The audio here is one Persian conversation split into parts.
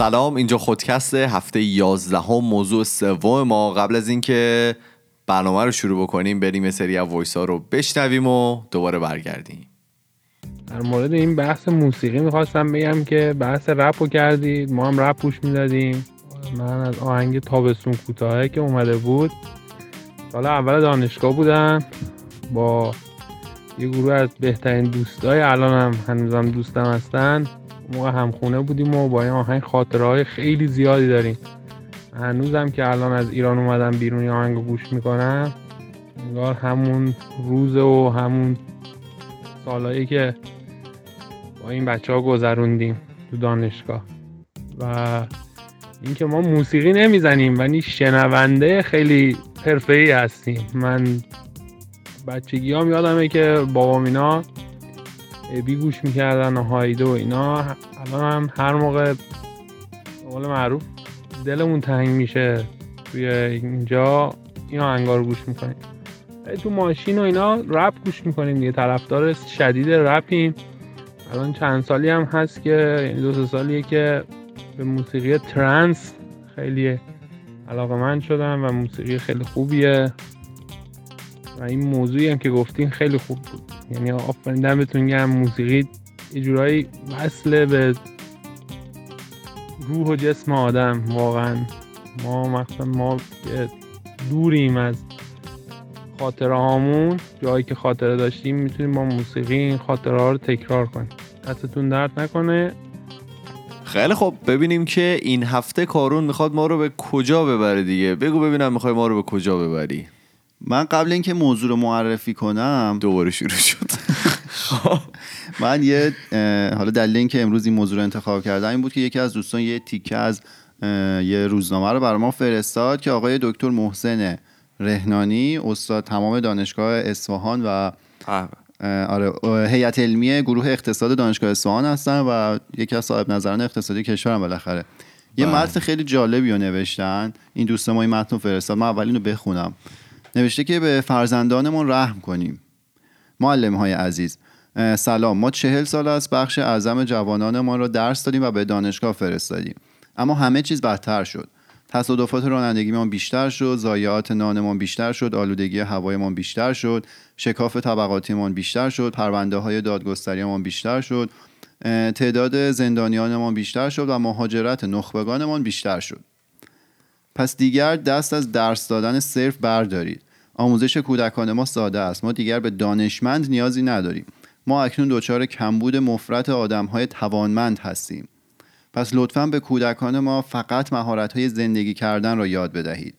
سلام اینجا خودکست هفته 11 هم موضوع سوم ما. قبل از اینکه برنامه رو شروع بکنیم بریم یه سری از voice ها رو بشنویم و دوباره برگردیم. در مورد این بحث موسیقی می‌خواستم بگم که بحث رپ رو کردید. ما هم رپ گوش می‌دادیم. من از آهنگ تابستون کوتاهه که اومده بود. سال اول دانشگاه بودم. با یه گروه از بهترین دوستای الان هم هنوزم دوستم هستن. موقع همخونه بودیم و با این آهنگ خاطره خیلی زیادی داریم. هنوزم که الان از ایران اومدم بیرون آهنگ گوش می‌کنم انگار همون روز و همون سالهایی که با این بچه ها گذروندیم تو دانشگاه. و اینکه ما موسیقی نمی‌زنیم ولی شنونده خیلی حرفه ای هستیم. من بچگی هم یادمه که بابام اینا بی گوش می‌کردن و هایده و اینا. الان هم هر موقع قول معروف دلمون تنگ میشه توی اینجا این انگار گوش می‌کنیم. تو ماشین و اینا رپ گوش می‌کنیم دیگه طرفدار شدید رپیم. الان چند سالی هم هست که یعنی دو سه سالیه که به موسیقی ترنس خیلی علاقه من شدم و موسیقی خیلی خوبیه. و این موضوعی هم که گفتین خیلی خوب بود. یعنی آفرین دمتون گرم. موسیقی یه جورایی وصله به روح و جسم آدم. واقعا ما مثلا ما دوریم از خاطره هامون جایی که خاطره داشتیم می‌تونیم با موسیقی این خاطره ها رو تکرار کنیم. دستتون درد نکنه. خیلی خب ببینیم که این هفته کارون می‌خواد ما رو به کجا ببره دیگه. بگو ببینم می‌خوای ما رو به کجا ببری. من قبل اینکه موضوع رو معرفی کنم دوباره شروع شد. من یه حالا دلیل اینکه امروز این موضوع رو انتخاب کردم این بود که یکی از دوستان یه تیکه از یه روزنامه رو برای ما فرستاد که آقای دکتر محسن رهنانی استاد تمام دانشگاه اصفهان و آره هیئت علمی گروه اقتصاد دانشگاه اصفهان هستن و یکی از صاحب نظران اقتصادی کشورم بالاخره. یه متن خیلی جالبی رو نوشتن. این دوست ما این متن رو فرستاد. من اول رو بخونم. نوشته که به فرزندانمون رحم کنیم. معلم های عزیز سلام. ما چهل سال از بخش اعظم جوانانمان را درس دادیم و به دانشگاه فرستادیم. اما همه چیز بدتر شد. تصادفات رانندگیمان بیشتر شد ضایعات نانمان بیشتر شد آلودگی هوایمان بیشتر شد شکاف طبقاتیمان بیشتر شد پرونده های دادگستریمان بیشتر شد تعداد زندانیانمان بیشتر شد و مهاجرت نخبگانمان بیشتر شد. پس دیگر دست از درس دادن صرف بردارید. آموزش کودکان ما ساده است. ما دیگر به دانشمند نیازی نداریم. ما اکنون دچار کمبود مفرت های توانمند هستیم. پس لطفا به کودکان ما فقط های زندگی کردن را یاد بدهید.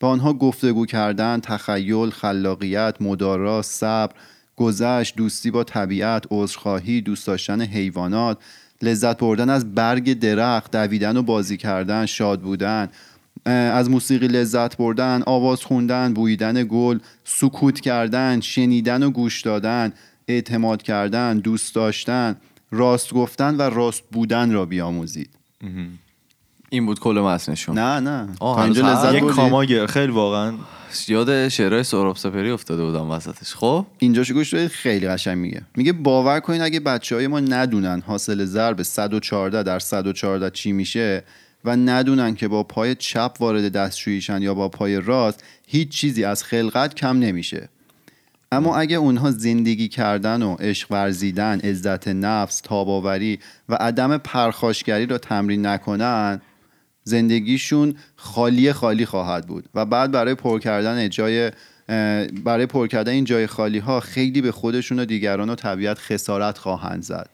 با آنها گفتگو کردن، تخیل، خلاقیت، مدارا، صبر، گذشت، دوستی با طبیعت، عذرخواهی، دوست داشتن حیوانات، لذت بردن از برگ درخت، دویدن و بازی کردن، شاد بودن، از موسیقی لذت بردن، آواز خوندن، بویدن گل، سکوت کردن، شنیدن و گوش دادن، اعتماد کردن، دوست داشتن، راست گفتن و راست بودن را بیاموزید. این بود کل متنشون نه نه. تا اینجا لذت یک کاماگه خیلی واقعا. یاد شعرهای سهراب سپری افتاده بودم وسطش. خب؟ اینجاشو گوش بدید خیلی قشنگ میگه. میگه باور کنید اگه بچه های ما ندونن حاصل ضرب 114 در 114 چی میشه و ندونن که با پای چپ وارد دستشوییشن یا با پای راست هیچ چیزی از خلقت کم نمیشه. اما اگه اونها زندگی کردن و عشق ورزیدن عزت نفس تاباوری و عدم پرخاشگری را تمرین نکنن زندگیشون خالی خالی خواهد بود. و بعد برای پر کردن جای برای پر کردن این جای خالی ها خیلی به خودشون و دیگران و طبیعت خسارت خواهند زد.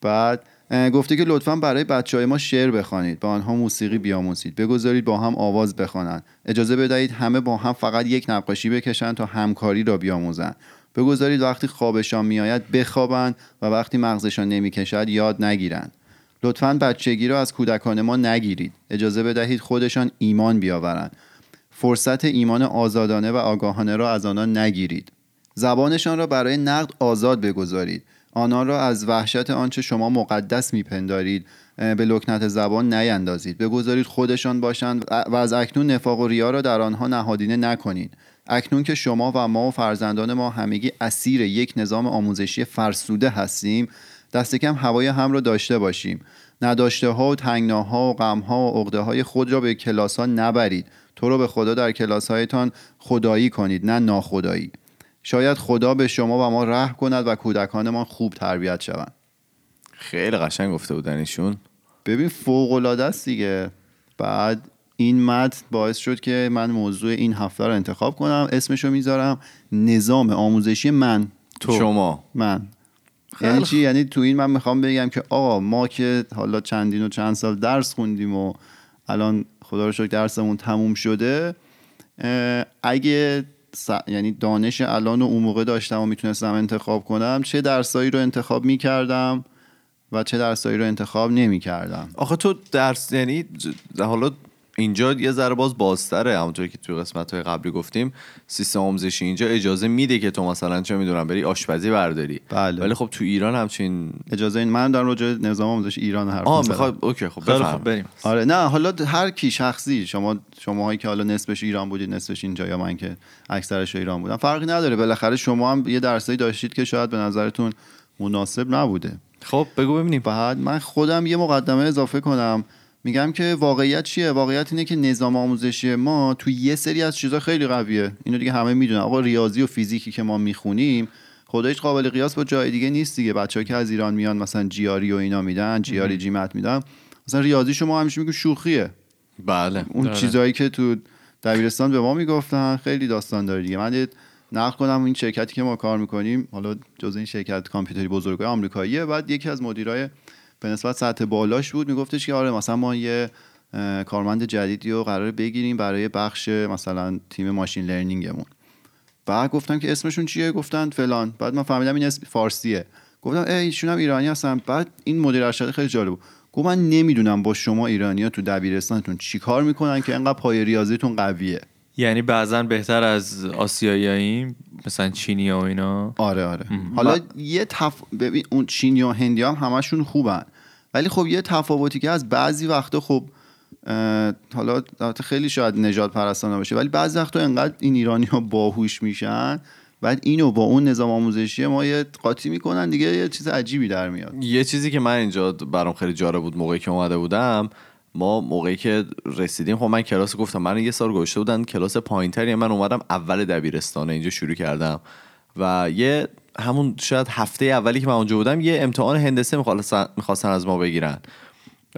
بعد گفته که لطفا برای بچه های ما شعر بخوانید. با آنها موسیقی بیاموزید. بگذارید با هم آواز بخوانند اجازه بدهید همه با هم فقط یک نقاشی بکشند تا همکاری را بیاموزند بگذارید وقتی خوابشان میآید بخوابند و وقتی مغزشان نمی‌کشد یاد نگیرند لطفا بچگی را از کودکان ما نگیرید. اجازه بدهید خودشان ایمان بیاورند. فرصت ایمان آزادانه و آگاهانه را از آنان نگیرید. زبانشان را برای نقد آزاد بگذارید. آنها را از وحشت آنچه شما مقدس میپندارید به لکنت زبان نیندازید. بگذارید خودشان باشند و از اکنون نفاق و ریا را در آنها نهادینه نکنید. اکنون که شما و ما و فرزندان ما همگی اسیر یک نظام آموزشی فرسوده هستیم دست کم هوای هم رو داشته باشیم. نداشته ها و تنگناها و غم ها و عقده های خود را به کلاس ها نبرید. تو رو به خدا در کلاس هایتان خدایی کنید نه ناخدایی. شاید خدا به شما و ما رحم کند و کودکانمان خوب تربیت شوند. خیلی قشنگ گفته بودن ایشون. ببین فوق العاده است دیگه. بعد این متن باعث شد که من موضوع این هفته رو انتخاب کنم اسمشو می‌ذارم نظام آموزشی من. تو. شما. من. یعنی چی؟ یعنی تو این من می‌خوام بگم که آقا ما که حالا چندین و چند سال درس خوندیم و الان خدا رو شکر درسمون تموم شده اگه س- یعنی دانش الان و اون موقع داشتم و می‌تونستم انتخاب کنم چه درسایی رو انتخاب می‌کردم و چه درسایی رو انتخاب نمی‌کردم. آخه تو درس یعنی حالا اینجا یه ذره باز بازتره همونطور که توی قسمت های قبلی گفتیم. سیستم آموزشی اینجا اجازه میده که تو مثلا چه می‌دونم بری آشپزی برداری. بله. ولی خب تو ایران همچین اجازه این من دارم راجع به نظام آموزش ایران حرف آه. می‌خوای اوکی خب خوب بریم. آره نه حالا هر کی شخصی شما شماهایی که حالا نصفش ایران بودید نصفش اینجا یا من که اکثرش ایران بودم فرقی نداره. بالاخره شما هم یه درسایی داشتید که شاید به نظرتون مناسب نبوده. خب بگو ببینیم. بعد من خودم یه مقدمه اضافه کنم. میگم که واقعیت چیه؟ واقعیت اینه که نظام آموزشی ما تو یه سری از چیزا خیلی قویه. اینو دیگه همه می‌دونن. آقا ریاضی و فیزیکی که ما می‌خونیم خودش قابل قیاس با جای دیگه نیست دیگه. بچه‌ها که از ایران میان مثلا جیاری و اینا میدن جیاری جیمت میدن. مثلا ریاضی شما همیشه میگه شوخیه. بله. اون داره. چیزایی که تو دبیرستان به ما می‌گفتن خیلی داستان داره دیگه. من نقل کنم این شرکتی که ما کار می‌کنیم. حالا جز این شرکت کامپیوتری بزرگای آمریکاییه. بعد یکی از مدیرای به نسبت سطح بالاش بود میگفتش که آره مثلا ما یه کارمند جدیدی رو قرار بگیریم برای بخش مثلا تیم ماشین لرنینگمون. بعد گفتم که اسمشون چیه؟ گفتن فلان. بعد من فهمیدم این اسم فارسیه. گفتم ای ایشون هم ایرانی هستن. بعد این مدیر ارشد خیلی جالب بود. گفت من نمی‌دونم با شما ایرانی تو دبیرستانتون چیکار می‌کنن که انقدر پای ریاضیتون قویه. یعنی بعضا بهتر از آسیاییایی مثلا چینی و اینا؟ آره آره. حالا یه تف... ببین اون چینی و هندی هم همشون خوبن. ولی خب یه تفاوتی که از بعضی وقتا خب حالا خیلی شاید نجات پرستانه باشه ولی بعضی وقتا انقدر این ایرانی ها باهوش میشن بعد اینو با اون نظام آموزشی ما یه قاطی می‌کنن دیگه یه چیز عجیبی در میاد. یه چیزی که من اینجا برام خیلی جالب بود موقعی که اومده بودم ما موقعی که رسیدیم خب من کلاس گفتم من یه سال گذشته بودن کلاس پایینتری من اومدم اول دبیرستانه اینجا شروع کردم و یه همون شاید هفته اولی که من اونجا بودم یه امتحان هندسه می‌خواستن از ما بگیرن.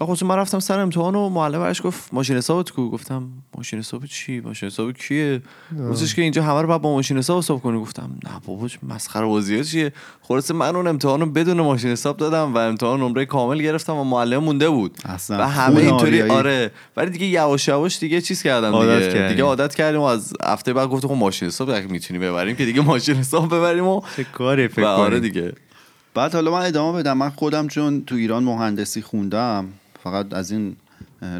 یا خب من رفتم سر امتحان و معلم برش گفت ماشین حسابت کو گفتم ماشین حساب چی؟ ماشین حساب کیه؟ گفتش که اینجا همه رو باید با ماشین حساب حساب کنی. گفتم نه بابا مسخره بازیه چیه؟ خلاص من اون امتحان رو بدون ماشین حساب دادم و امتحان نمره کامل گرفتم و معلم مونده بود. اصلا و همه اینطوری. آره. ولی دیگه یواش یواش دیگه چیز کردم عادت دیگه. کردیم. دیگه عادت کردیم و از هفته بعد گفتم خب ماشین حساب اگه می‌تونی ببریم که دیگه ماشین حساب ببریم و چه کاری فکر آره دیگه. بعد حالا من ادامه بدم. من خودم چون تو ایران مهندسی خوندم فقط از این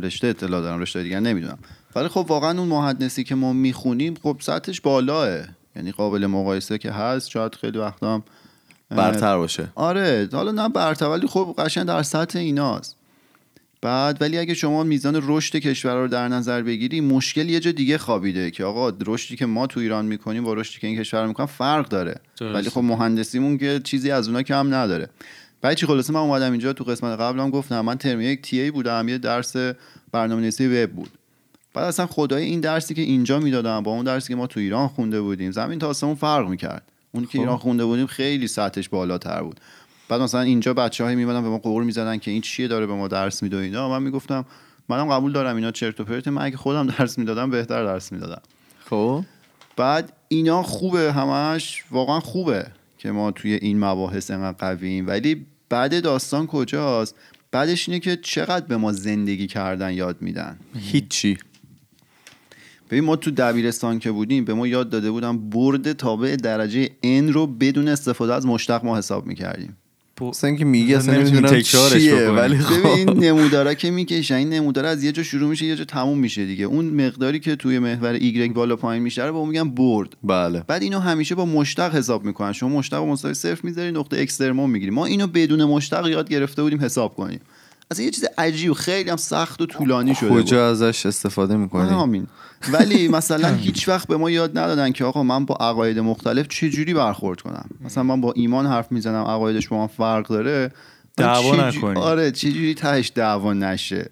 رشته اطلاع دارم رشته دیگر نمی‌دونم. ولی خب واقعا اون مهندسی که ما می‌خونیم خب سطحش بالاه. یعنی قابل مقایسه که هست شاید خیلی وقتا هم برتر باشه. آره حالا نه برتر ولی خب قشنگ در سطح ایناست. بعد ولی اگه شما میزان رشد کشور رو در نظر بگیری مشکل یه جا دیگه خوابیده که آقا رشدی که ما تو ایران می‌کنیم با رشدی که این کشور می‌کنن فرق داره. درسته. ولی خب مهندسیمون که چیزی از اونا کم نداره. بعد چی خلاصه من اومدم اینجا تو قسمت قبلم گفتم من ترم یک تی ای بودم یه درس برنامه‌نویسی وب بود. بعد اصلا خدای این درسی که اینجا می‌دادم با اون درسی که ما تو ایران خونده بودیم زمین تا آسمون فرق می‌کرد. اون که ایران خونده بودیم خیلی سطحش بالاتر بود. بعد مثلا اینجا بچه های میمدن به ما قور می‌زدن که این چیه داره به ما درس میده اینا. من می‌گفتم منم قبول دارم اینا چرت و پرت من اگه خودم درس می‌دادم بهتر درس می‌دادم. خب. بعد اینا خوبه همش واقعا خوبه. که ما توی این مباحث انقدر قوییم ولی بعد داستان کجاست؟ بعدش اینه که چقدر به ما زندگی کردن یاد میدن. هیچی. ببین ما تو دبیرستان که بودیم به ما یاد داده بودن برد تابع درجه n رو بدون استفاده از مشتق ما حساب می‌کردیم. اصلا اینکه میگی اصلا نمی‌دونم چیه. ولی ببین خب این نمودارا که می‌کشن این نمودارا از یه جا شروع میشه یه جا تموم میشه دیگه. اون مقداری که توی محور ایگرگ بالا پایین میشه رو به اون میگن برد. بله. بعد اینو همیشه با مشتق حساب می‌کنن. شما مشتق رو مساوی صفر می‌ذاری نقطه اکسترمون می‌گیری ما اینو بدون مشتق یاد گرفته بودیم حساب کنیم. اصلا یه چیز عجیب خیلی هم سخت و طولانی شده. کجا ازش استفاده می‌کنی؟ همین. ولی مثلا هیچ وقت به ما یاد ندادن که آقا من با عقاید مختلف چه جوری برخورد کنم. مثلا من با ایمان حرف می‌زنم عقایدش با من فرق داره دعوا چجوری- نکنیم. آره چجوری تهش دعوا نشه؟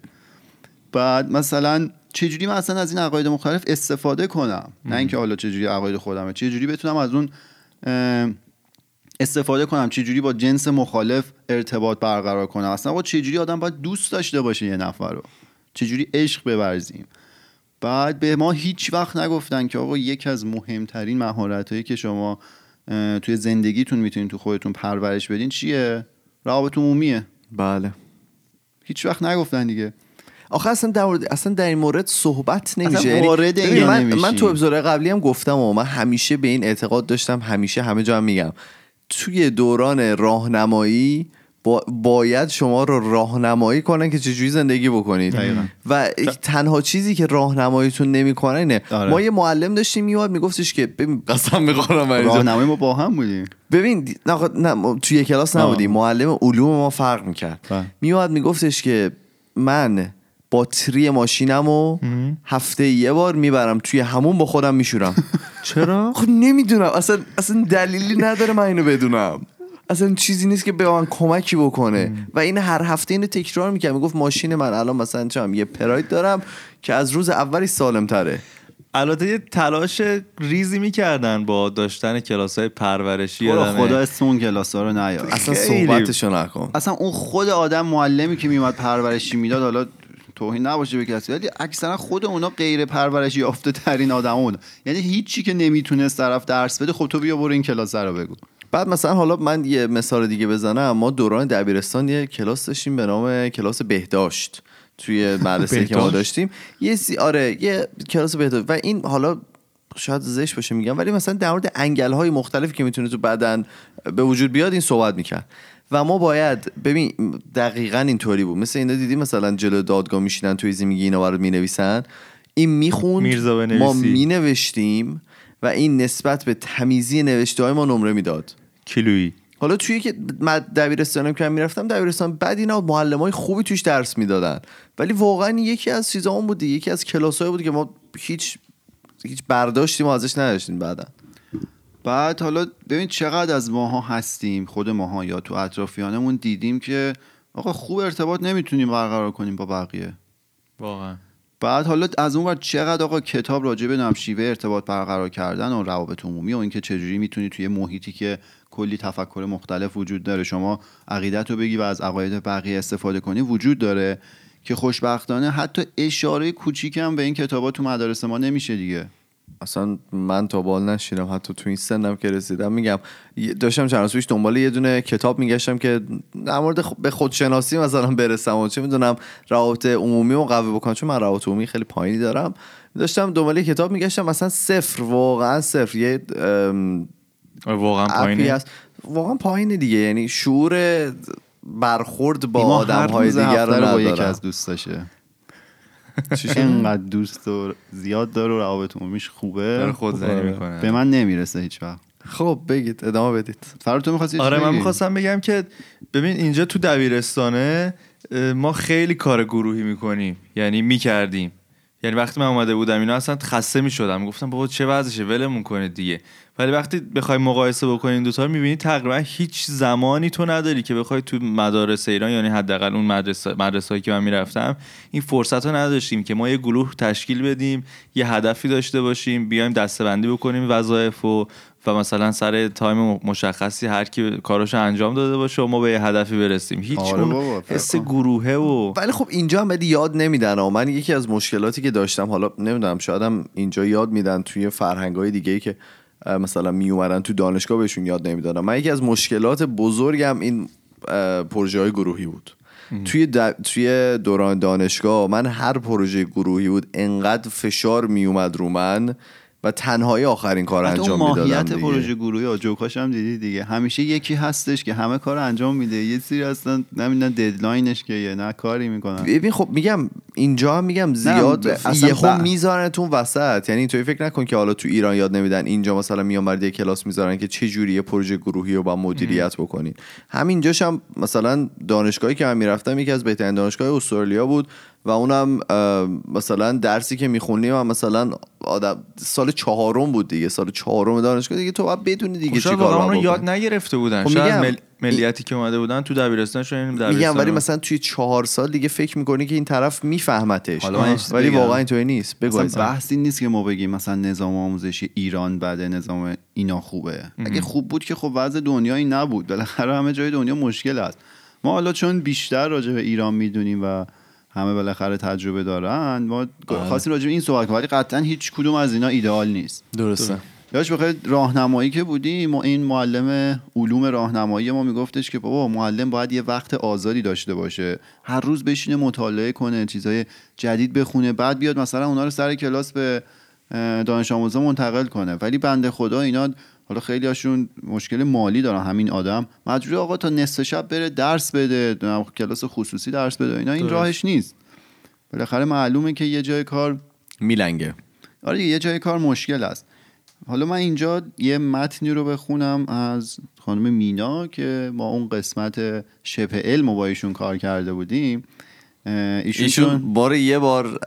بعد مثلا چجوری من اصلا از این عقاید مختلف استفاده کنم؟ نه اینکه حالا چجوری عقاید خودمه چجوری بتونم از اون اه، استفاده کنم چجوری با جنس مخالف ارتباط برقرار کنم. اصلا با چجوری آدم باید دوست داشته باشه یه نفر رو؟ چجوری عشق بورزیم؟ بعد به ما هیچ وقت نگفتن که آقا یکی از مهمترین مهارت هایی که شما توی زندگیتون می‌تونین تو خودتون پرورش بدین چیه؟ روابط عمومیه. بله. هیچ وقت نگفتن دیگه. آخه اصلا در اصلا در این مورد صحبت نمیشه. اصلا یعنی وارد من. من تو اپیزود قبلی هم گفتم و من همیشه به این اعتقاد داشتم همیشه همه جا هم میگم. توی دوران راهنمایی با باید شما رو راهنمایی کنن که چجوری زندگی بکنید دقیقاً. و تنها چیزی که راهنماییتون نمی‌کنه اینه آره. ما یه معلم داشتیم میومد میگفتش که ببین قسم می‌خورم. راهنمایی ما با هم بودیم ببین نه, نه توی کلاس نبودیم معلم علوم ما فرق می‌کرد بله. میومد میگفتش که من باتری ماشینم و هفته یه بار می‌برم توی همون با خودم میشورم. چرا؟ خب نمی‌دونم. اصلا اصلا دلیلی نداره من اینو بدونم. اصلا چیزی نیست که به من کمکی بکنه. و این هر هفته اینو تکرار می‌کنم می‌گفت ماشین من. الان مثلا چم یه پراید دارم که از روز اولی سالم تره البته یه تلاش ریزی می‌کردن با داشتن کلاس های پرورشی. خدا اسم اون کلاس ها رو نیار. اصلا صحبتشو نکن. اصلا اون خود آدم معلمی که میومد پرورشی می‌داد حالا توهین نباشه به کسی. ولی اکثرا خود اونا غیر پرورشی یافته ترین آدم بودن یعنی هیچی که نمی‌تونست طرف درس بده خب تو بیا برو این کلاس رو بگو. بعد مثلا حالا من یه مثال دیگه بزنم. ما دوران دبیرستان یه کلاس داشتیم به نام کلاس بهداشت توی مدرسه که ما؟ داشتیم. یه سی آره یه کلاس بهداشت. و این حالا شاید زشت باشه میگم ولی مثلا در مورد انگل های مختلفی که می‌تونه تو بدن به وجود بیاد این صحبت می‌کرد. و ما باید ببین دقیقا اینطوری بود. مثل اینا دیدی مثلا جلو دادگاه میشینن توی زمینگی اینا برات می‌نویسن. این می‌خوند میرزا بنویسی. ما مینوشتیم و این نسبت به تمیزی نوشته های ما نمره می‌داد. کیلویی. حالا توی که من دبیرستانم که می‌رفتم دبیرستان بدی نبود معلم های خوبی توش درس می‌دادن. ولی واقعا یکی از چیزا بود دیگه، یکی از کلاس بود که ما هیچ هیچ برداشتی ما ازش نداشتیم بعدا. بعد حالا ببین چقدر از ماها هستیم خود ماها یا تو اطرافیانمون دیدیم که آقا خوب ارتباط نمی‌تونیم برقرار کنیم با بقیه. واقعا. بعد حالا از اون ور چقدر آقا کتاب راجع به شیوه ارتباط برقرار کردن و روابط عمومی و اینکه چجوری می‌تونی توی محیطی که کلی تفکر مختلف وجود داره شما عقیدت رو بگی و از عقاید بقیه استفاده کنی وجود داره که خوشبختانه حتی اشاره کوچیک هم به این کتابا تو مدارس ما نمیشه دیگه. اصلا من تا بال نشیدم حتی تو این سنم که رسیدم میگم. داشتم چند روز پیش دنبال یه دونه کتاب میگشتم که در مورد به خودشناسی مثلا برسم و چه می‌دونم روابط عمومی رو قوی بکنم چون من روابط عمومی خیلی پایینی دارم. داشتم دنبال کتاب میگشتم مثلا صفر واقعا صفر. یه آره، واقعا پایینه. واقعا پایینه دیگه. یعنی شعور برخورد با آدم های دیگر رو با یکی از دوستاشه. اینقدر دوست و زیاد داره و روابط عمومیش داره خوبه خودزنی آره. می‌کنه. به من نمی‌رسه هیچ وقت. خب بگید ادامه بدید. فرار تو می‌خواستی آره من؟ می‌خواستم بگم که ببین اینجا تو دبیرستانه ما خیلی کار گروهی می‌کنیم. یعنی می‌کردیم. یعنی وقتی من اومده بودم اینا اصلا خسته می‌شدم. گفتم بابا چه وضعشه ولمون کنید دیگه. ولی وقتی بخوای مقایسه بکنی این دوتا رو می‌بینی تقریبا هیچ زمانی تو نداری که بخوای تو مدارس ایران یعنی حداقل اون مدرسه مدرسه‌ای که من می‌رفتم این فرصت رو نداشتیم که ما یه گروه تشکیل بدیم یه هدفی داشته باشیم بیایم دسته‌بندی بکنیم وظایف و و مثلا سر تایم مشخصی هر کی کاراشو انجام داده باشه و ما به یه هدفی برسیم. هیچ آره اون حس. گروهه و ولی خب اینجا هم بدی یاد نمیدن و من یکی از مشکلاتی که داشتم حالا نمی‌دونم شاید هم اینجا یاد میدن توی فرهنگ های دیگه ای که مثلا می اومدن تو دانشگاه بهشون یاد نمی‌دادم من یکی از مشکلات بزرگم این پروژه های گروهی بود. توی, د- توی دوران دانشگاه من هر پروژه گروهی بود انقدر فشار می اومد رو من و تنهایی آخرین کار انجام می‌دادم ماهیت دیگه. پروژه گروهی ها جوکاش هم دیدی دیگه. همیشه یکی هستش که همه کار انجام میده. یه سری هستن نمی‌دونن ددلاینش که یه نه کاری می‌کنن. ببین خب میگم اینجا هم میگم زیاد یهو ب- میذارنتون وسط. یعنی توی فکر نکن که حالا تو ایران یاد نمیدن اینجا مثلا میان برای کلاس می‌ذارن که چه جوری یه پروژه گروهی رو با مدیریت بکنین همینجاش هم مثلا دانشگاهی که من می‌رفتم یکی از بهترین دانشگاه استرالیا بود. و اونم مثلا درسی که می‌خونیم هم مثلا آدم سال چهارم بود دیگه سال چهارم دانشگاه دیگه تو باید بدونی دیگه خب چی کار باید اونو بکنی. یاد نگرفته بودن. خب شاید مل... ملیتی که اومده بودن تو دبیرستانشون این میگم دبیرستان ولی مثلا توی چهار سال دیگه فکر می‌کنی که این طرف میفهمتش. ولی. واقعا اینطوری نیست. بگو مثلا عزیزم. بحث این نیست که ما بگیم مثلا نظام آموزشی ایران بده نظام اینا خوبه. اگه خوب بود که خب وضع دنیا این نبود. بالاخره همه جای دنیا مشکل است. ما حالا چون بیشتر راجع به ایران می‌دونیم و همه بالاخره تجربه دارن. ما خواستیم راجع به این صحبت کنیم ولی قطعا هیچ کدوم از اینا ایدئال نیست. درسته. یادش بخیر راهنمایی که بودیم ما این معلم علوم راهنمایی ما میگفتش که بابا معلم باید یه وقت آزادی داشته باشه. هر روز بشینه مطالعه کنه چیزای جدید بخونه بعد بیاد مثلا اونا رو سر کلاس به دانش آموزا منتقل کنه. ولی بنده خدا اینا حالا خیلی هاشون مشکل مالی دارن همین آدم. مجبور آقا تا نصف شب بره درس بده کلاس خصوصی درس بده اینا این درست. راهش نیست. بالاخره معلومه که یه جای کار میلنگه. آره دیگه، یه جای کار مشکل است. حالا من اینجا یه متنی رو بخونم از خانم مینا که ما اون قسمت شبه علم رو با ایشون کار کرده بودیم. ایشون, ایشون چون- بار یه بار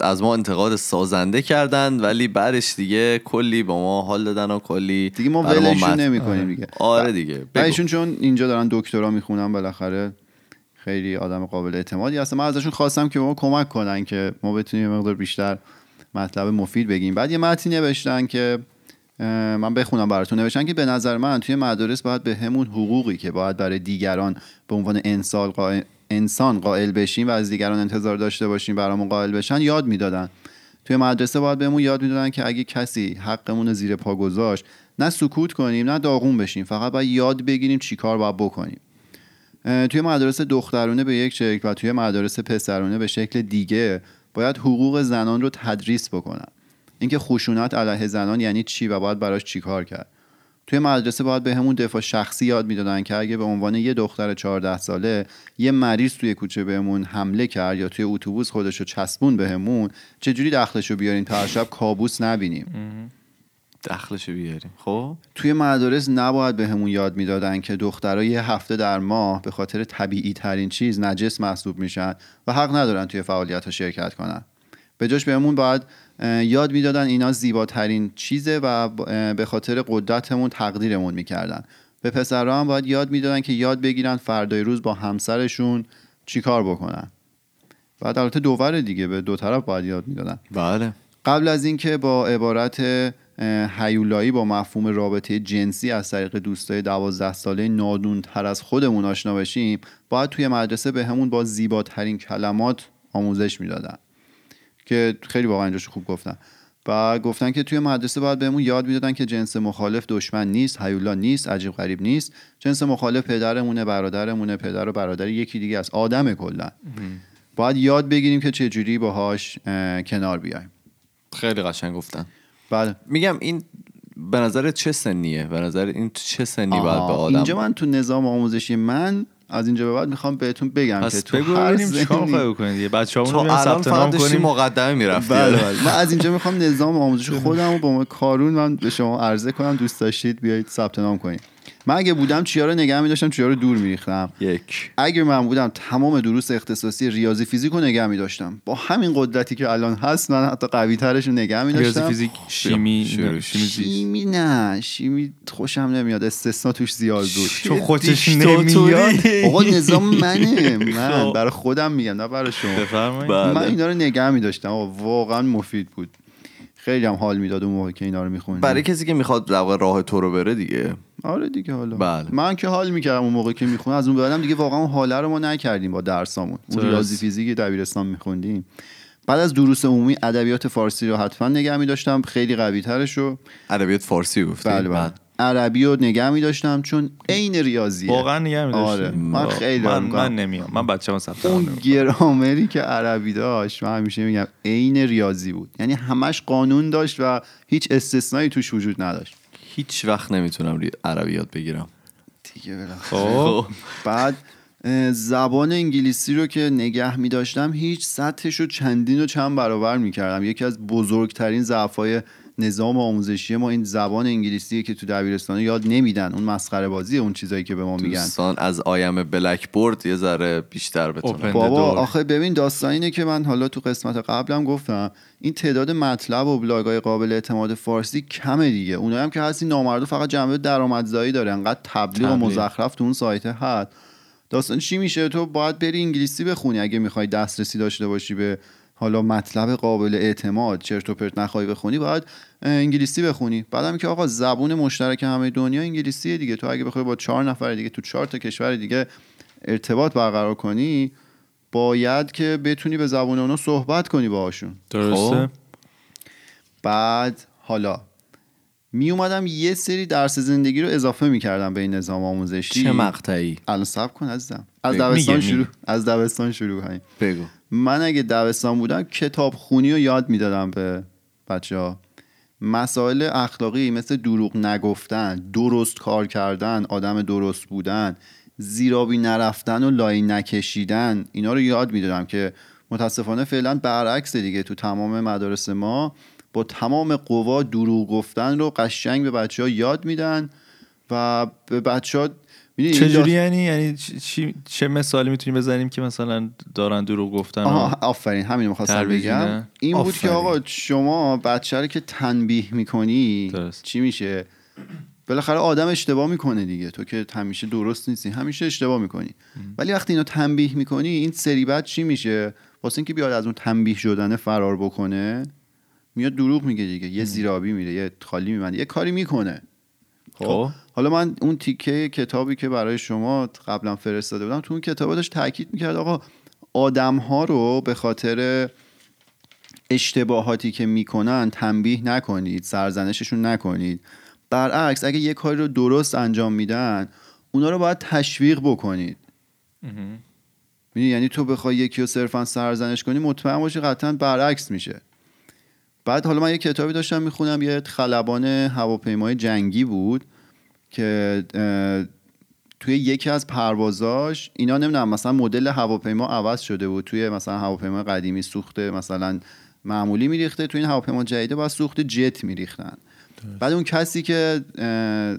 از ما انتقاد سازنده کردن ولی بعدش دیگه کلی با ما حال دادن و کلی دیگه ما ولشون متن- نمی کنیم دیگه. آره دیگه. ایشون چون اینجا دارن دکترا می‌خونن بالاخره خیلی آدم قابل اعتمادی هستن. من ازشون خواستم که به ما کمک کنن که ما بتونیم مقدار بیشتر مطلب مفید بگیم. بعد یه متنی نوشتن که من بخونم براتون. نوشتن که به نظر من توی مدارس باید به همون حقوقی که باید برای دیگران به عنوان انسان انسان قائل بشیم و از دیگران انتظار داشته باشیم برامون قائل بشن یاد می‌دادن. توی مدرسه باید بهمون یاد می‌دادن که اگه کسی حقمون رو زیر پا گذاشت نه سکوت کنیم نه داغون بشیم فقط باید یاد بگیریم چیکار باید بکنیم. توی مدارس دخترونه به یک شکل و توی مدارس پسرونه به شکل دیگه باید حقوق زنان رو تدریس بکنن. اینکه خشونت علیه زنان یعنی چی و باید براش چیکار کرد. توی مدرسه باید به همون دفاع شخصی یاد می‌دادن که اگه به عنوان یه دختر 14 ساله یه مریض توی کوچه بهمون حمله کرد یا توی اتوبوس خودش رو چسبون بهمون چجوری دخلش رو بیاریم تا شب کابوس نبینیم؟ دخلشو بیاریم. خب؟ توی مدارس نباید به همون یاد می‌دادن که دخترها یه هفته در ماه به خاطر طبیعی ترین چیز نجس محسوب میشن و حق ندارن توی فعالیت ها شرکت کنن. به جاش بهمون باید یاد می‌دادن اینا زیباترین چیزه و به خاطر قدرتمون تقدیرمون می‌کردن. به پسرها هم باید یاد می‌دادن که یاد بگیرن فردای روز با همسرشون چیکار بکنن. بعد البته دوور دیگه به دو طرف باید یاد می‌دادن. بله. قبل از اینکه با عبارت هیولایی با مفهوم رابطه جنسی از طریق دوستای دوازده ساله نادون تر از خودمون آشنا بشیم باید توی مدرسه به همون با زیباترین کلمات آموزش می‌دادن. که خیلی واقعا اینجاش خوب گفتن. و گفتن که توی مدرسه باید بهمون یاد می‌دادن که جنس مخالف دشمن نیست هیولا نیست عجیب غریب نیست. جنس مخالف پدرمونه برادرمونه پدر و برادر یکی دیگه است. آدم کلا. باید یاد بگیریم که چجوری باهاش اه، کنار بیایم. خیلی قشنگ گفتن. بله. میگم این به نظر چه سنیه؟ به نظر این چه سنی باید به آدم اینجا من تو نظام آموزشی من از اینجا به بعد می‌خوام بهتون بگم که تو بگو هر می‌خوای بکنید بچه‌هامون تو الان ثبت نام فقط داشتی مقدمه می‌رفتی. بله بله. من از اینجا می‌خوام نظام آموزش خودم رو با ما کارون من به شما عرضه کنم. دوست داشتید بیایید ثبت نام کنیم. من اگه بودم چیا رو نگه میداشتم چیا رو دور میریختم. یک. اگر من بودم تمام دروس اختصاصی ریاضی فیزیک رو نگه میداشتم. با همین قدرتی که الان هست من حتی قوی ترش رو نگه ریاضی میداشتم فیزیک شیمی شروع. شیمی. شیمی نه. شیمی خوشم نمیاد. استثنا توش زیاد بود. چون خودش. نمیاد؟ آقا نظام منه. من خب. برای خودم میگم نه برای شما. بفرمایید. بله. من اینا رو نگه میداشتم. واقعا مفید بود. خیلی هم حال می‌داد اون موقع که اینا رو میخوندم برای کسی که می‌خواد راه تو رو بره دیگه. آره دیگه حالا. بله. من که حال می‌کردم اون موقع که می‌خونم از اون بعدم دیگه واقعا اون حاله رو ما نکردیم با درسامون. اون. ریاضی فیزیک دبیرستان میخوندیم. بعد از دروس عمومی ادبیات فارسی رو حتما نگه میداشتم. خیلی قوی ترش رو. ادبیات فارسی گفتی؟ بله بله. عربی رو نگه میداشتم چون عین ریاضیه. واقعا نگه آره، می‌داشتیم. من خیلی من. من نمیام. من ثبت نام اون. گرامری که عربی داشت من همیشه میگم عین ریاضی بود. یعنی همش قانون داشت و هیچ استثنایی توش وجود نداشت. هیچ وقت نمی‌تونم عربی یاد بگیرم. دیگه. خب. بعد زبان انگلیسی رو که نگه می داشتم هیچ سطحش رو چندین و چند برابر می کردم یکی از بزرگترین ضعفای نظام آموزشی ما این زبان انگلیسیه که تو دبیرستان یاد نمیدن اون مسخره بازی اون چیزایی که به ما میگن دوستان از آیم بلک بورد یه ذره بیشتر بتونن اوپن. بابا دور. آخه ببین داستان اینه که من حالا تو قسمت قبلم گفتم این تعداد مطلب و بلاگای قابل اعتماد فارسی کمه دیگه اونایی هم که هستی نامردو فقط جنبه درآمدزایی داره انقدر تبلیغ و. مزخرف تو اون سایت هست داستان چی میشه تو باید بری انگلیسی بخونی اگه می‌خوای دسترسی داشته باشی به حالا مطلب قابل اعتماد چرت و پرت نخوای بخونی باید انگلیسی بخونی. بعدم که آقا زبون مشترک همه دنیا انگلیسیه دیگه. تو اگه بخوای با چهار نفر دیگه تو چهار تا کشور دیگه ارتباط برقرار کنی باید که بتونی به زبون اونا صحبت کنی باهاشون. درسته. خب. بعد حالا می اومدم یه سری درس زندگی رو اضافه می‌کردم به این نظام آموزشی. چه مقطعی؟ الان صبر کن عزیزم. از. دبستان شروع. از دبستان شروع. کنیم بگو. من اگه دبستان بودم کتاب خونی رو یاد می‌دادم به بچه ها مسائل اخلاقی مثل دروغ نگفتن درست کار کردن آدم درست بودن زیرابی نرفتن و لای نکشیدن اینا رو یاد می‌دادم که متاسفانه فعلا برعکس دیگه تو تمام مدارس ما با تمام قوا دروغ گفتن رو قشنگ به بچه ها یاد میدن و به بچه ها چجوری یعنی؟ یعنی چی- چه مثالی می‌تونیم بزنیم که مثلا دارن دروغ گفتن آها آفرین همین رو می‌خواستم بگم؟ این بود که. آقا شما بچه رو که تنبیه می‌کنی درست. چی میشه؟ بالاخره آدم اشتباه می‌کنه دیگه. تو که همیشه درست نیستی همیشه اشتباه می‌کنی. ولی وقتی اینو تنبیه می‌کنی این سری بعد چی میشه؟ واسه اینکه بیاد از اون تنبیه شدن فرار بکنه میاد دروغ میگه دیگه. یه زیرابی میره یه خالی میبنده یه کاری می‌کنه. خب. خب. حالا من اون تیکه کتابی که برای شما قبلا فرستاده بودم تو اون کتاب داشت تاکید می‌کرد آقا آدم ها رو به خاطر اشتباهاتی که می‌کنن تنبیه نکنید سرزنششون نکنید. برعکس اگه یه کاری رو درست انجام میدن اونا رو باید تشویق بکنید؟ یعنی تو بخوای یکی رو صرفا سرزنش کنی مطمئن باشی قطعا برعکس میشه. بعد حالا من یه کتابی داشتم می‌خونم یه خلبان هواپیمای جنگی بود که توی یکی از پروازاش اینا نمی‌دونم مثلا مدل هواپیما عوض شده بود. توی مثلا هواپیما قدیمی سوخت مثلا معمولی میریخته توی این هواپیما جدیده باید سوخت جت میریختن. بعد اون کسی که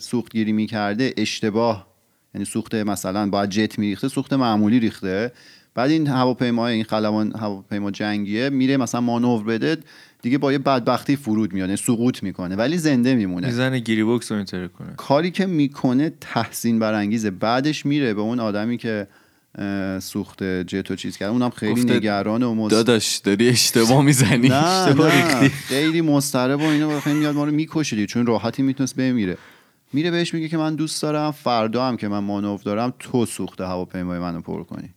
سوختگیری می‌کرده اشتباه یعنی سوخت مثلا باید جت میریخته سوخت معمولی ریخته. بعد این هواپیما این خلبان هواپیما جنگیه میره مثلا مانور بده دیگه با یه بدبختی فرود میاد یعنی سقوط می‌کنه ولی زنده میمونه. می‌زنه گیری بوکس رو اینطوری کنه. کاری که می‌کنه تحسین برانگیزه. بعدش میره به اون آدمی که سوخت جت و چیز کرد. اونم خیلی نگران و مست... داداش داری اشتباه می‌زنی. نه اشتباه نه. خیلی مضطرب و اینو بخیر میاد ما رو میکشیدی چون راحتی می‌تونست بمیره. میره بهش میگه که من دوست دارم فردا هم که من مانور دارم تو سوخت هواپیمای منو پر کنی.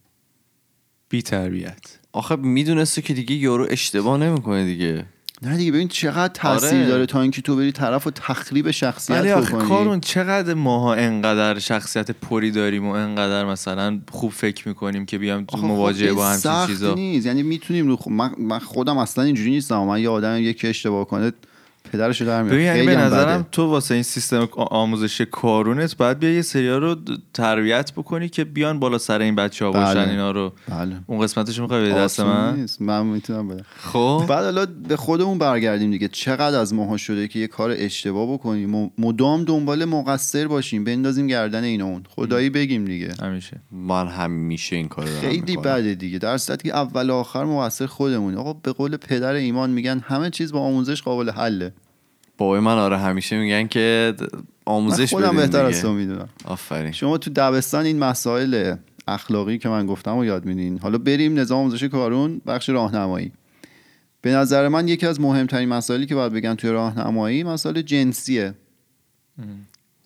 بی تربیت آخه می‌دونسته که دیگه یارو اشتباه نمی‌کنه دیگه. نه دیگه ببین چقدر تاثیر آره. داره تا اینکه تو بری طرف و تخریب شخصیت ولی آخه بکنی. کارون چقدر ماها انقدر شخصیت پری داریم و انقدر مثلا خوب فکر می‌کنیم که بیام تو آخه مواجهه خب با همچین چیزا؟ نیست. یعنی می‌تونیم رو خ- من, من خودم اصلا اینجوری نیستم. من یه آدم یکی اشتباه کنه پدرشو در میاد. ببین یعنی به نظرم بده. تو واسه این سیستم آ- آموزشی کارونت باید بیا یه سریا رو تربیت بکنی که بیان بالا سر این بچه ها باشن بله. اینا رو. بله. اون قسمتش می‌خوای به دست من؟ نیست. من می‌تونم بدم. خب. بعد حالا به خودمون برگردیم دیگه. چقدر از ماها شده که یه کار اشتباه بکنیم و مدام دنبال مقصر باشیم بندازیم گردن این و اون. خدایی بگیم دیگه. همیشه. من همیشه این کار دارم خیلی. بده دیگه. در صورتی که اول و آخر مقصر خودمون آقا به قول پدر ایمان میگن همه چیز با آموزش قابل حله. بابای من آره همیشه میگن که د- من آموزش خودم بهتر از. تو می‌دونم. آفرین. شما تو دبستان این مسائل اخلاقی که من گفتم رو یاد میدین. حالا بریم نظام آموزش کارون بخش راهنمایی. به نظر من یکی از مهمترین مسائلی که باید بگن توی راهنمایی مسائل جنسیه.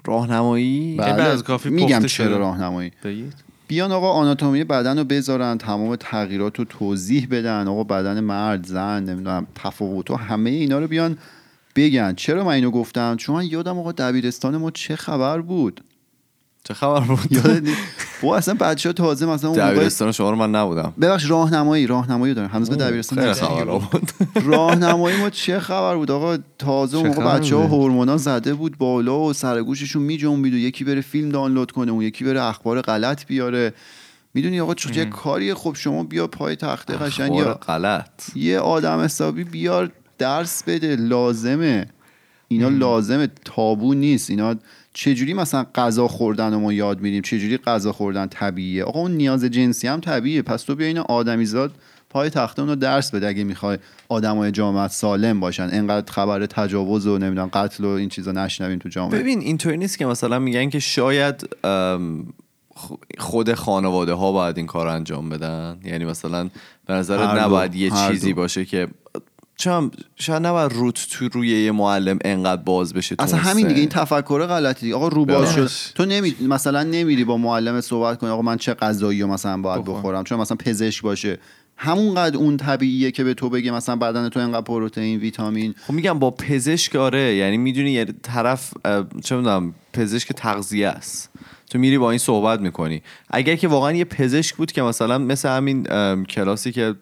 راهنمایی؟ بله. از کافی میگم پخته چرا. راهنمایی. بگید. بیان آقا آناتومی بدن رو بذارن تمام تغییرات رو توضیح بدن آقا بدن مرد زن نمی‌دونم تفاوت همه اینا رو بیان بگن. چرا من اینو گفتم؟ چون من یادم آقا دبیرستان ما چه خبر بود؟ چه خبر بود؟ با اصلا بچه ها تازه مثلا اون دبیرستان شما رو من نبودم. ببخش راهنمایی راهنمایی دارم هنوز به دبیرستان. خبر بود. راهنمایی ما چه خبر بود؟ آقا تازه اون موقع بچه ها؟ هورمونا زده بود بالا و سرگوششون میجنبید و یکی بره فیلم دانلود کنه و یکی بره اخبار غلط بیاره. می‌دونی آقا چه کاریه خب شما بیا پای تخته قشنگ یا غلط. یه آدم حسابی بیار درس بده لازمه. اینا لازمه تابو نیست. اینا چجوری مثلا غذا خوردن رو ما یاد میدیم؟ چجوری غذا خوردن طبیعیه؟ آقا اون نیاز جنسی هم طبیعیه. پس تو بیا این آدمیزاد پای تخته اونو درس بده اگه می‌خوای آدمای جامعه سالم باشن. انقدر خبر تجاوز و نمی‌دونم قتل و این چیزا نشنویم تو جامعه. ببین اینطوری نیست که مثلا میگن که شاید خود خانواده ها باید این کار رو انجام بدن. یعنی مثلا به نظرت دو. نباید یه چیزی دو. باشه که چون شاید نباید روت تو روی یه معلم انقدر باز بشه تو اصلا همین. دیگه این تفکر غلطی دیگه. آقا رو باز شد. ببخش. تو نمی... مثلا نمیری با معلم صحبت کنی آقا من چه غذایی مثلا باید بخورم. چون مثلا پزشک باشه. همونقدر اون طبیعیه که به تو بگه مثلا بدن تو انقدر پروتئین ویتامین. خب میگم با پزشک آره یعنی می‌دونی یه طرف چه می‌دونم پزشک تغذیه است. تو میری با این صحبت می‌کنی. اگر که واقعا یه پزشک بود که مثلا مثل همین کلاسی که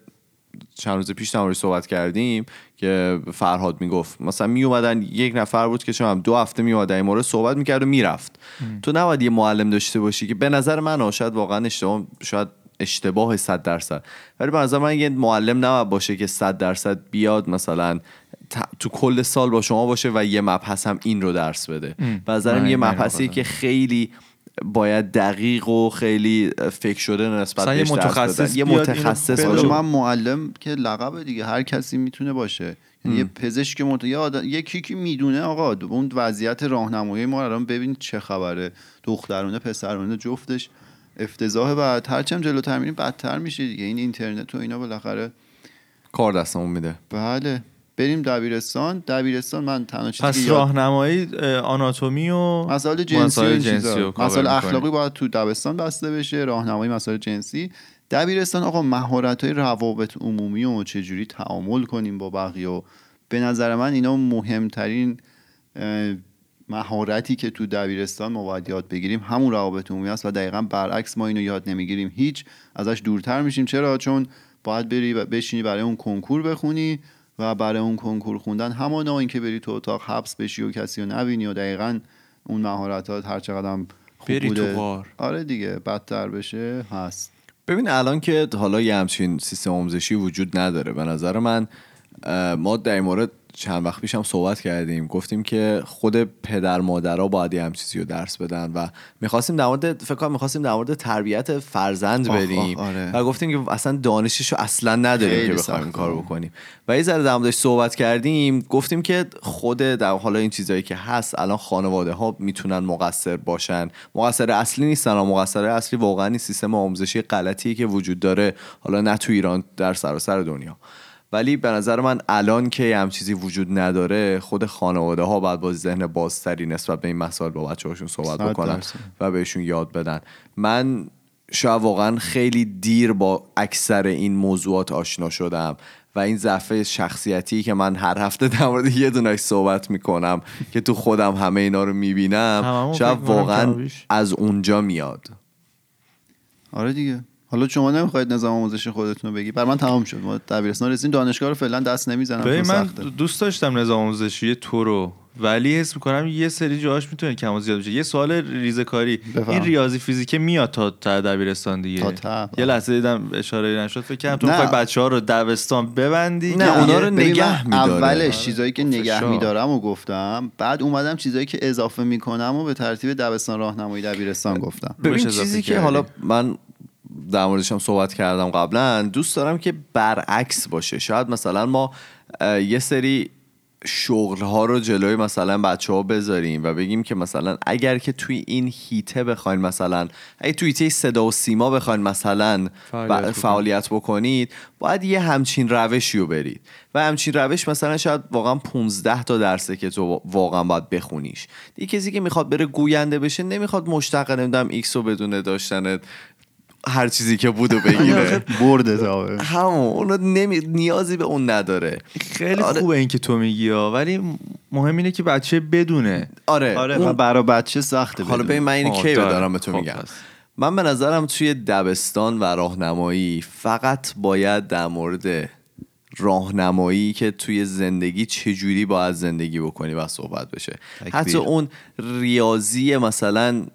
چند روز پیش در صحبت کردیم که فرهاد می‌گفت مثلا می اومدن یک نفر بود که چون دو هفته می اومد در این مورد صحبت می‌کرد و می‌رفت. تو نباید یه معلم داشته باشی که به نظر من شاید واقعا اشتباه شاید اشتباه 100 درصد. ولی به نظر من یه معلم نباید باشه که 100 درصد بیاد مثلا تو کل سال با شما باشه و یه مبحث هم این رو درس بده. به نظرم من- یه مبحثی. که خیلی باید دقیق و خیلی فکر شده نسبت یه متخصص. یه متخصص من معلم که لقب دیگه هر کسی می‌تونه باشه. یعنی یه پزشک مت... یه آدم... یکی که می‌دونه آقا اون وضعیت راهنمایی ما الان ببین چه خبره. دخترونه پسرونه جفتش افتضاح بعد هرچم جلوتر میریم بدتر میشه دیگه. این اینترنت و اینا بالاخره کار دستمون میده. بله. بریم دبیرستان. دبیرستان من تنها چیزی پس راهنمایی اه، آناتومی و مسائل جنسی و مسائل جنسی کاور مسائل. اخلاقی باید تو دبستان بسته بشه راهنمایی مسائل جنسی. دبیرستان آقا مهارت های روابط عمومی و چجوری تعامل کنیم با بقیه؟ و به نظر من اینا مهمترین مهارتی که تو دبیرستان ما باید یاد بگیریم همون روابط عمومی است و دقیقا برعکس ما اینو یاد نمی‌گیریم. هیچ ازش دورتر میشیم. چرا؟ چون باید بری و بشینی برای اون کنکور بخونی. و برای اون کنکور خوندن همانا اینکه بری تو اتاق حبس بشی و کسی رو نبینی و دقیقا اون مهارتات هر چقدر هم خوب بری تو غار. آره دیگه بدتر بشه هست. ببین الان که حالا یه همچین سیستم آموزشی وجود نداره. به نظر من ما در این مورد چند وقت پیش هم صحبت کردیم. گفتیم که خود پدر مادرها باید یه هم چیزی رو درس بدن و می‌خواستیم در مورد فکر کنم می‌خواستیم در مورد تربیت فرزند بریم آخ، آره. و گفتیم که اصلا دانشش رو اصلا نداریم که بخوایم این. کار بکنیم. و یه ذره در صحبت کردیم. گفتیم که خود در حالا این چیزایی که هست الان خانواده ها می‌تونن مقصر باشن. مقصر اصلی نیستن و مقصر اصلی واقعا سیستم آموزشی غلطی که وجود داره حالا نه تو ایران در سراسر دنیا. ولی به نظر من الان که هم چیزی وجود نداره خود خانواده ها باید با ذهن بازتری نسبت به این مسائل با بچه هاشون صحبت بکنن. و بهشون یاد بدن من شاید واقعا خیلی دیر با اکثر این موضوعات آشنا شدم و این ضعف شخصیتی که من هر هفته در مورد یه دونش صحبت می‌کنم که تو خودم همه اینا رو می‌بینم شاید واقعا. از اونجا میاد آره دیگه حالا شما نمی‌خواید نظام آموزشی خودتون رو بگی بر من تمام شد ما دبیرستان رسیدیم دانشگاه رو فعلا دست نمی‌زنم من. دوست داشتم نظام آموزشی تو رو ولی حس می‌کنم یه سری جاهاش می‌تونه کم و زیاد بشه یه سوال ریزکاری بفهم. این ریاضی فیزیک میاد تا تا دبیرستان دیگه تا. یه لحظه دیدم اشاره نشد فکر کردم تو نه. می‌خوای بچه ها رو دبستان ببندی نه، که اونا رو نگه می‌داره. اولش چیزایی که نگه. میدارم و گفتم بعد اومدم چیزایی که اضافه می‌کنم و به ترتیب دبستان راهنمایی دبیرستان گفتم ببین چیزی که. حالا من در موردش هم صحبت کردم قبلا. دوست دارم که برعکس باشه. شاید مثلا ما یه سری شغل ها رو جلوی مثلا بچه ها بذاریم و بگیم که مثلا اگر که توی این هیته بخواین مثلا اگه توی هیته صدا و سیما بخواین مثلا فعالیت. فعالیت بکنید باید یه همچین روشی رو برید. و همچین روش مثلا شاید واقعا 15 تا درسه که تو واقعا باید بخونیش. دیگه کسی که می‌خواد بره گوینده بشه نمی‌خواد مشتق نمی‌دونم ایکس رو بدونه داشتن هر چیزی که بود و بگیره برده تا همون نمی... نیازی به اون نداره خیلی آره. خوبه این که تو میگی ها ولی مهم اینه که بچه بدونه آره, آره اون- برا بچه سخته حالا. ببین من اینو کی. دارم به تو خب، میگم پس. من به نظرم توی دبستان و راهنمایی فقط باید در مورد راهنمایی که توی زندگی چجوری باید زندگی بکنی و صحبت بشه تکبیر. حتی اون ریاضی مثلا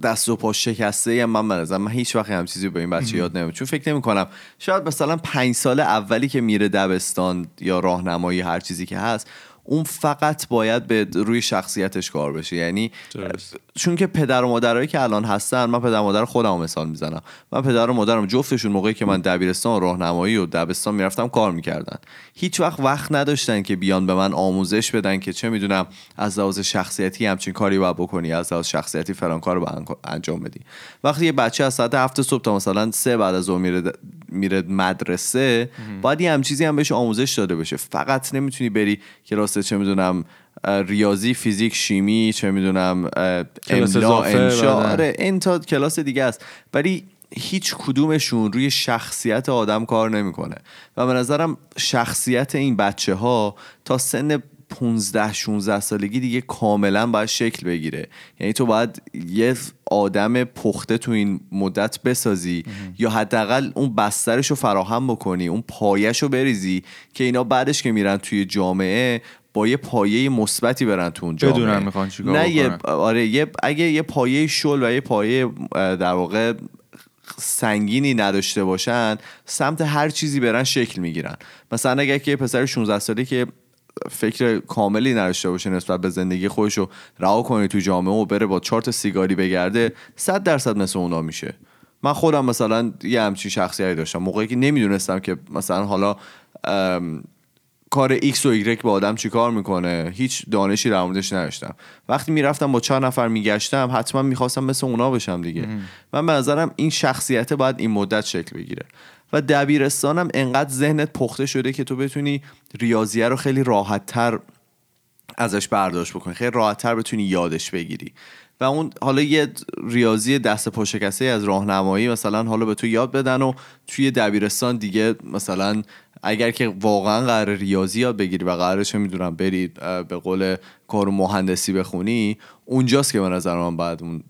دست و پا شکسته من به نظرم من هیچ وقت هم چیزی به این بچه یاد نمیم چون فکر نمی کنم شاید مثلا پنج سال اولی که میره دبستان یا راهنمایی هر چیزی که هست اون فقط باید به روی شخصیتش کار بشه. یعنی درست. چون که پدر و مادرایی که الان هستن من پدر و مادر خودم مثال می‌زنم. من پدر و مادرم جفتشون موقعی که من دبیرستان راهنمایی و دبستان می‌رفتم کار می‌کردن. هیچ وقت وقت نداشتن که بیان به من آموزش بدن که چه می‌دونم از لحاظ شخصیتی همچین کاری باید بکنی از لحاظ شخصیتی فلان کار رو انجام بدی. وقتی یه بچه از ساعت هفت صبح تا مثلا سه بعد از ظهر میره میره مدرسه باید یه هم چیزی هم بهش آموزش داده بشه فقط نمی‌تونی بری کلاس چه می‌دونم ریاضی فیزیک شیمی چه می‌دونم کلاس املا انشا بعدن. آره این تا کلاس دیگه است. ولی هیچ کدومشون روی شخصیت آدم کار نمی‌کنه. و به نظرم شخصیت این بچه ها تا سن 15 16 سالگی دیگه کاملا باید شکل بگیره. یعنی تو باید یه آدم پخته تو این مدت بسازی یا حداقل اون بسترش رو فراهم بکنی اون پایش رو بریزی که اینا بعدش که میرن توی جامعه با یه پایه مثبتی برن تو اون جامعه. بدونن می‌خوان چیکار نه یه. آره یه اگه یه پایه شل و یه پایه در واقع سنگینی نداشته باشن سمت هر چیزی برن شکل می‌گیرن. مثلا اگه که پسر 16 ساله که فکر کاملی نداشته باشه نسبت به زندگی خودش رو رها کنه تو جامعه و بره با چهار تا سیگاری بگرده صد درصد مثل اونا میشه. من خودم مثلا یه همچین شخصیتی داشتم. موقعی که نمی‌دونستم که مثلا حالا کار X و Y با آدم چیکار می‌کنه هیچ دانشی در موردش نداشتم. وقتی می‌رفتم با چهار نفر میگشتم حتما می‌خواستم مثل اونا بشم دیگه. من به نظرم این شخصیت باید این مدت شکل بگیره. و دبیرستانم انقدر ذهنت پخته شده که تو بتونی ریاضیه رو خیلی راحت تر ازش برداشت بکنی. خیلی راحتتر بتونی یادش بگیری. و اون حالا یه ریاضی دست پا شکسته از راهنمایی مثلا حالا به تو یاد بدن و توی دبیرستان دیگه مثلا اگر که واقعا قرار ریاضی یاد بگیری و قراره چه می‌دونم بری به قول کار مهندسی بخونی اونجاست که به نظر من بعد اون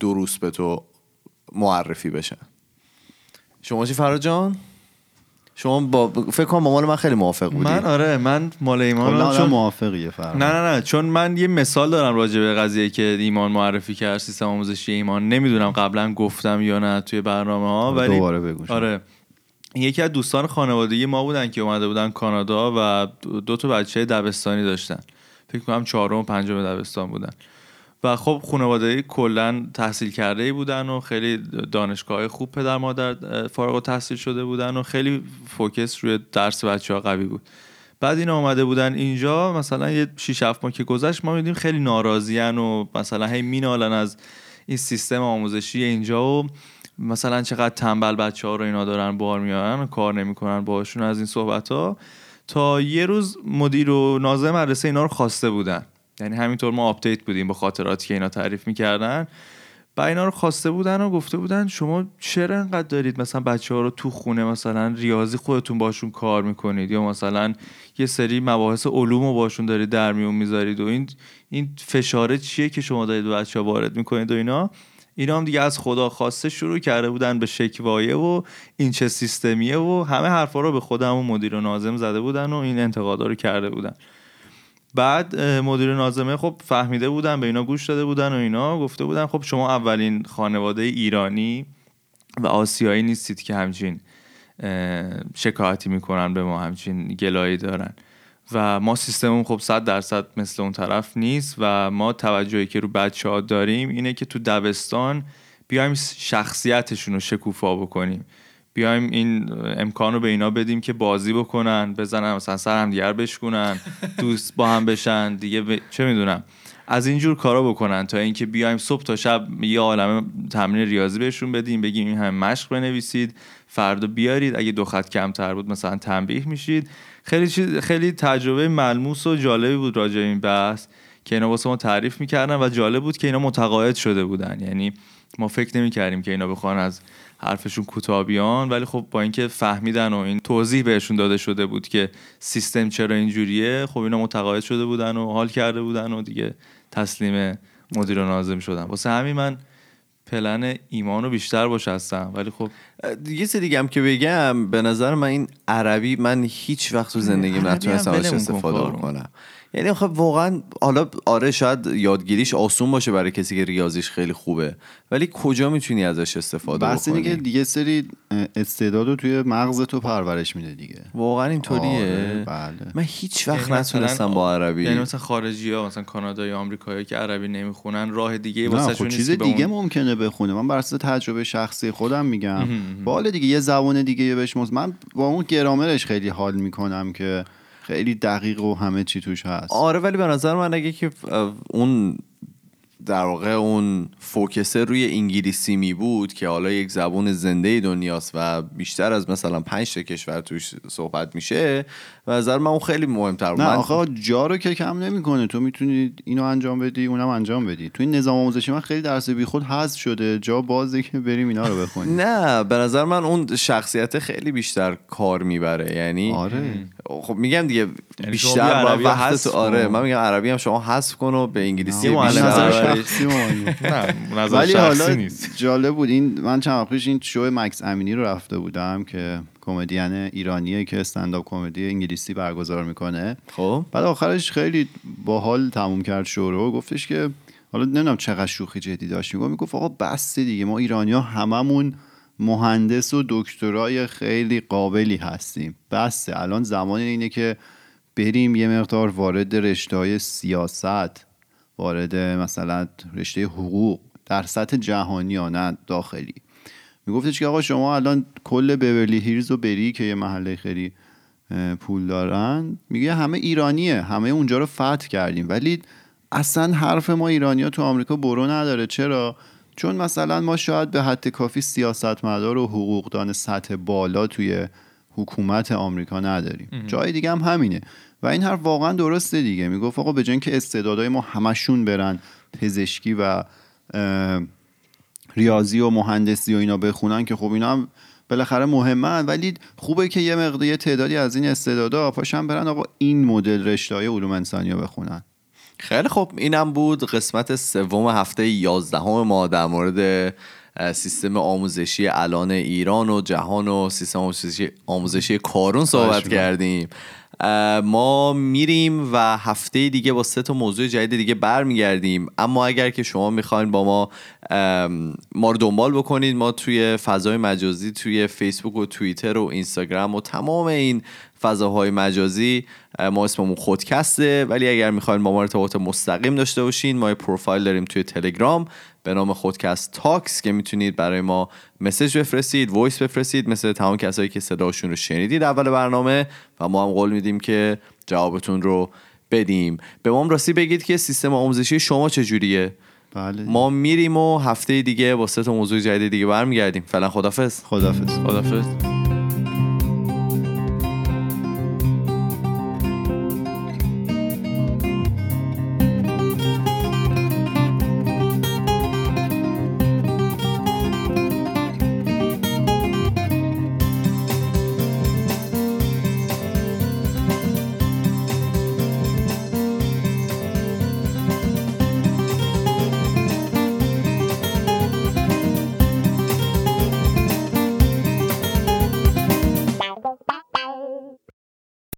دروس به تو معرفی بشن. شما چی فراد جان؟ شما با فکر کنم با مال من خیلی موافق بودی. من آره من مال ایمان چون موافقیه فرق نه نه نه چون من یه مثال دارم راجع به قضیه که ایمان معرفی کرد سیستم آموزشی ایمان. نمی‌دونم قبلا گفتم یا نه توی برنامه ها ولی دوباره بگو. آره. یکی از دوستان خانوادگی ما بودن که اومده بودن کانادا و دو تا بچه دبستانی داشتن. فکر کنم چهارم و پنجم دبستان بودن. و خب خانواده کلا تحصیل کرده ای بودن و خیلی دانشگاه خوب پدر مادر فارغ التحصیل شده بودن و خیلی فوکس روی درس بچه ها قوی بود. بعد اینا آمده بودن اینجا مثلا یه 6 7 ماه که گذشت ما میدیم خیلی ناراضیان و مثلا هی مینالن از این سیستم آموزشی اینجا و مثلا چقدر تنبل بچه ها رو اینا دارن بار میارن و کار نمی‌کنن باشون از این صحبت ها تا یه روز مدیر و ناظر مدرسه اینا رو خواسته بودن. یعنی همینطور ما update بودیم با خاطراتی که اینا تعریف می‌کردن. و اینا رو خواسته بودن و گفته بودن شما چرا انقدر دارید مثلا بچه ها رو تو خونه مثلا ریاضی خودتون باشون کار می‌کنید یا مثلا یه سری مباحث علوم رو باشون دارید در میون می‌ذارید و این این فشاره چیه که شما دارید بچه ها وارد می‌کنید و اینا. اینا هم دیگه از خدا خواسته شروع کرده بودن به شکوایه و این چه سیستمیه و همه حرفا رو به خودم و مدیر و نازم زده بودن و این انتقادا رو کرده بودن. بعد مدیر نازمه خب فهمیده بودن به اینا گوش داده بودن و اینا گفته بودن خب شما اولین خانواده ایرانی و آسیایی نیستید که همچین شکایتی می‌کنن به ما همچین گلایی دارن. و ما سیستممون خب صد درصد مثل اون طرف نیست و ما توجهی که رو بچه ها داریم اینه که تو دبستان بیایم شخصیتشون رو شکوفا بکنیم. بیایم این امکان رو به اینا بدیم که بازی بکنن بزنن مثلا سر هم دیگر بشکنن دوست با هم بشن دیگه ب... چه می‌دونم. از اینجور کارا بکنن تا اینکه بیایم صبح تا شب یه عالمه تمرین ریاضی بهشون بدیم بگیم این همه مشق بنویسید فردا بیارید. اگه دو خط کمتر بود مثلا تنبیه میشید. خیلی چیز خیلی تجربه ملموس و جالبی بود راجع این بحث که اینا واسه ما تعریف می‌کردن و جالب بود که اینا متقاعد شده بودن. یعنی ما فکر نمی‌کردیم که اینا بخوان از حرفشون کوتاه بیان ولی خب با اینکه فهمیدن و این توضیح بهشون داده شده بود که سیستم چرا اینجوریه خب اینا متقاعد شده بودن و حال کرده بودن و دیگه تسلیم مدیر و ناظم شدن. واسه همین من پلن ایمان رو بیشتر باش هستم. ولی خب یه چیز دیگه هم که بگم به نظر من این عربی من هیچ وقت تو زندگیم نتونستم ازش استفاده کارو. یعنی خب واقعا حالا آره شاید یادگیریش آسون باشه برای کسی که ریاضیش خیلی خوبه ولی کجا می‌تونی ازش استفاده که بکنی؟ دیگه سری استعداد رو توی مغز تو پرورش میده دیگه. واقعا اینطوریه. آره، بله. من هیچ وقت یعنی نتونستم با عربی. یعنی مثلا خارجی ها مثلا کانادا یا آمریکایی که عربی نمی‌خونن راه دیگه نه واسه خب چیز دیگه اون- ممکنه بخونه. من بر اساس تجربه شخصی خودم میگم. بالا دیگه یه زبان دیگه بهش مز... من با اون گرامرش خیلی حال می‌کنم که خیلی دقیق و همه چی توش هست. آره ولی به نظر من اگه که اون در واقع اون فوکسه روی انگلیسی می بود که حالا یک زبون زنده دنیاست و بیشتر از مثلا پنج کشور توش صحبت میشه به نظر من اون خیلی مهمتر نه من آخه. جا رو که کم نمی‌کنه. تو می‌تونی اینو انجام بدی اونم انجام بدی. تو این نظام آموزشی من خیلی درس بیخود حذف شده. جا بازه که بریم اینا رو بخونیم. نه به نظر من اون شخصیت خیلی بیشتر کار می‌بره. یعنی آره. خب میگم دیگه یعنی بیشتر با عربی وقت آره. من میگم عربی هم شما حذف کن و به انگلیسی معلم بیشتر نظر عربی. شخصی معنی. نه نظر ولی شخصی حالا نیست. جالب بود. این من چند وقت پیش این شو مکس امینی رو رفته بودم که کمدین ایرانیه که استنداپ کمدی انگلیسی برگزار می‌کنه. خب. بعد آخرش خیلی باحال تموم کرد شو رو گفتش که حالا نمی‌دونم چقدر شوخی جدی داشت. می‌گفت می‌گفت آقا بس دیگه ما ایرانی ها هممون مهندس و دکترای خیلی قابلی هستیم. بسه الان زمان اینه که بریم یه مقدار وارد رشته های سیاست وارد مثلا رشته حقوق در سطح جهانی ها نه داخلی. میگفتش که آقا شما الان کل بورلی هیلز رو بری که یه محله خیلی پول دارن میگه همه ایرانیه همه اونجا رو فتح کردیم. ولی اصلا حرف ما ایرانیا تو آمریکا برو نداره. چرا؟ چون مثلا ما شاید به حد کافی سیاستمدار و حقوقدان سطح بالا توی حکومت آمریکا نداریم. جای دیگه هم همینه. و این حرف واقعا درسته دیگه. می‌گفت آقا به اینکه استعدادهای ما همشون برن پزشکی و ریاضی و مهندسی و اینا بخونن که خب اینا هم بالاخره مهمن. ولی خوبه که یه مقدار یه تعدادی از این استعدادا پاشن برن آقا این مدل رشته های علوم انسانی رو بخونن. خیلی خب اینم بود قسمت سوم هفته یازدهم ما در مورد سیستم آموزشی الان ایران و جهان و سیستم آموزشی, آموزشی کارون صحبت. کردیم. ما میریم و هفته دیگه با سه تا موضوع جدید دیگه برمیگردیم. اما اگر که شما می‌خواین با ما ما رو دنبال بکنید ما توی فضای مجازی توی فیسبوک و توییتر و اینستاگرام و تمام این فضاهای مجازی ما اسممون خودکسته. ولی اگر می‌خواین با ما ارتباط مستقیم داشته باشین ما پروفایل داریم توی تلگرام. به نام خودکست تاکس که می‌تونید برای ما message بفرستید voice بفرستید مثل تمام کسایی که صداشون رو شنیدید اول برنامه و ما هم قول میدیم که جوابتون رو بدیم. به ما هم راستی بگید که سیستم آموزشی شما چجوریه؟ بله. ما میریم و هفته دیگه با سه تا موضوع جدید دیگه برمیگردیم. فعلا خدافظ. خدافظ. خدافظ.